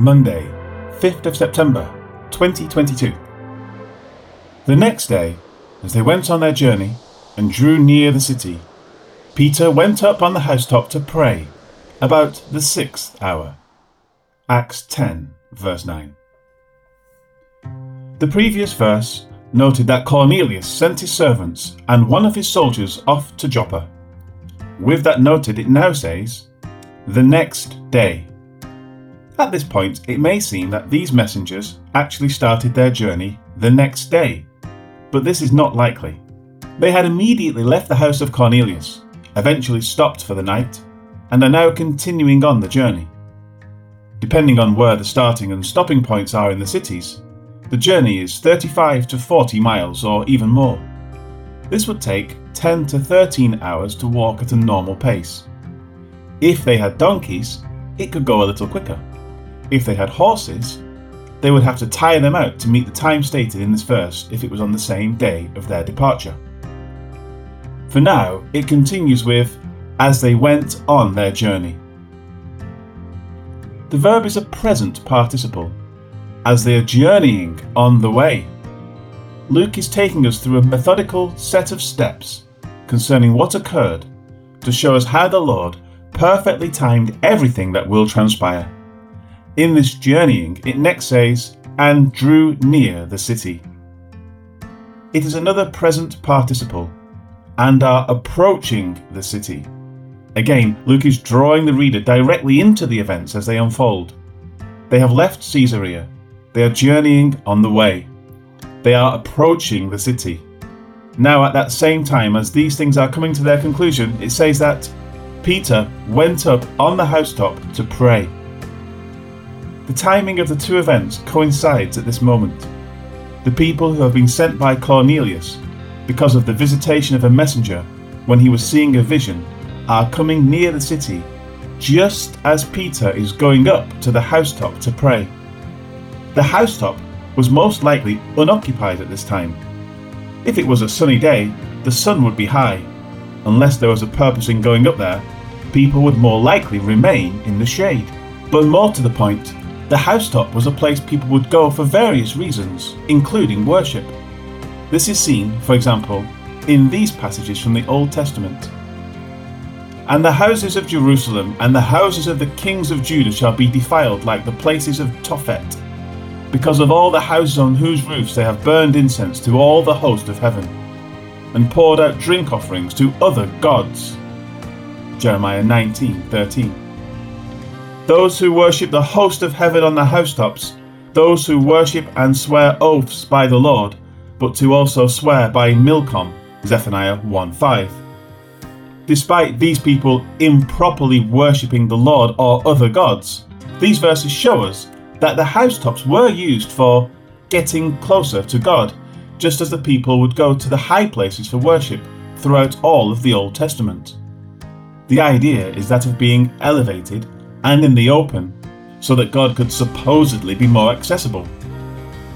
Monday, 5th of September, 2022. The next day, as they went on their journey and drew near the city, Peter went up on the housetop to pray about the sixth hour. Acts 10, verse 9. The previous verse noted that Cornelius sent his servants and one of his soldiers off to Joppa. With that noted, it now says, the next day. At this point, it may seem that these messengers actually started their journey the next day, but this is not likely. They had immediately left the house of Cornelius, eventually stopped for the night, and are now continuing on the journey. Depending on where the starting and stopping points are in the cities, the journey is 35 to 40 miles or even more. This would take 10 to 13 hours to walk at a normal pace. If they had donkeys, it could go a little quicker. If they had horses, they would have to tire them out to meet the time stated in this verse if it was on the same day of their departure. For now, it continues with, as they went on their journey. The verb is a present participle, as they are journeying on the way. Luke is taking us through a methodical set of steps concerning what occurred to show us how the Lord perfectly timed everything that will transpire. In this journeying, it next says, and drew near the city. It is another present participle, and are approaching the city. Again, Luke is drawing the reader directly into the events as they unfold. They have left Caesarea, they are journeying on the way, they are approaching the city. Now, at that same time as these things are coming to their conclusion, it says that Peter went up on the housetop to pray. The timing of the two events coincides at this moment. The people who have been sent by Cornelius, because of the visitation of a messenger when he was seeing a vision, are coming near the city just as Peter is going up to the housetop to pray. The housetop was most likely unoccupied at this time. If it was a sunny day, the sun would be high. Unless there was a purpose in going up there, people would more likely remain in the shade. But more to the point, the housetop was a place people would go for various reasons, including worship. This is seen, for example, in these passages from the Old Testament. And the houses of Jerusalem and the houses of the kings of Judah shall be defiled like the places of Tophet, because of all the houses on whose roofs they have burned incense to all the host of heaven, and poured out drink offerings to other gods. Jeremiah 19:13. Those who worship the host of heaven on the housetops, those who worship and swear oaths by the Lord, but to also swear by Milcom, Zephaniah 1:5. Despite these people improperly worshipping the Lord or other gods, these verses show us that the housetops were used for getting closer to God, just as the people would go to the high places for worship throughout all of the Old Testament. The idea is that of being elevated and in the open, so that God could supposedly be more accessible.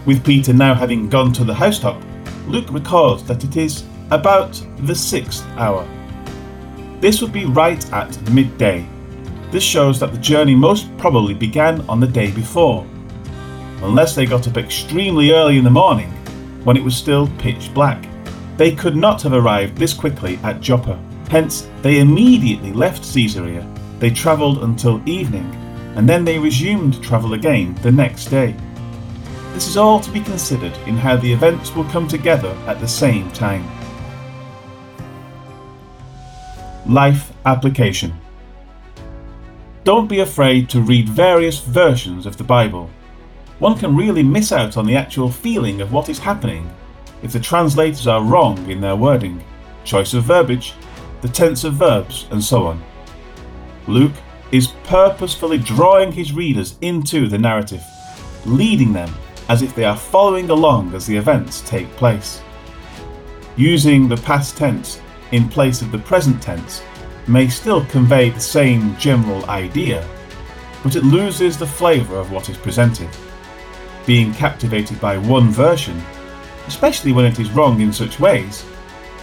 With Peter now having gone to the housetop, Luke records that it is about the sixth hour. This would be right at midday. This shows that the journey most probably began on the day before, unless they got up extremely early in the morning when it was still pitch black. They could not have arrived this quickly at Joppa. Hence, they immediately left Caesarea they travelled until evening, and then they resumed travel again the next day. This is all to be considered in how the events will come together at the same time. Life Application Don't be afraid to read various versions of the Bible. One can really miss out on the actual feeling of what is happening if the translators are wrong in their wording, choice of verbiage, the tense of verbs, and so on. Luke is purposefully drawing his readers into the narrative, leading them as if they are following along as the events take place. Using the past tense in place of the present tense may still convey the same general idea, but it loses the flavour of what is presented. Being captivated by one version, especially when it is wrong in such ways,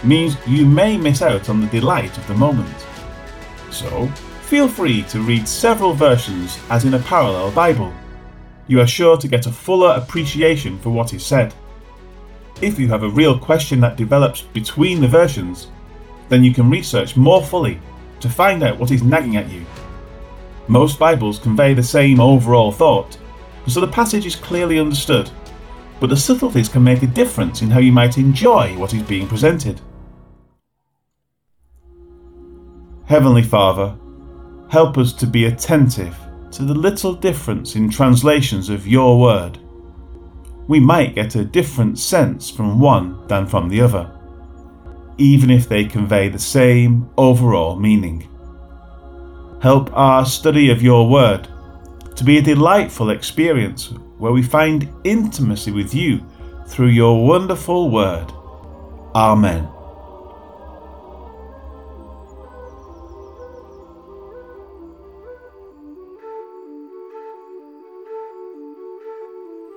means you may miss out on the delight of the moment. So, feel free to read several versions as in a parallel Bible. you are sure to get a fuller appreciation for what is said. If you have a real question that develops between the versions, then you can research more fully to find out what is nagging at you. Most Bibles convey the same overall thought, so the passage is clearly understood, but the subtleties can make a difference in how you might enjoy what is being presented. Heavenly Father, help us to be attentive to the little difference in translations of your word. We might get a different sense from one than from the other, even if they convey the same overall meaning. Help our study of your word to be a delightful experience where we find intimacy with you through your wonderful word. Amen.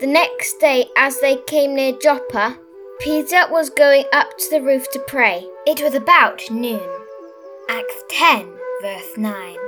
The next day, as they came near Joppa, Peter was going up to the roof to pray. It was about noon. Acts 10, verse 9.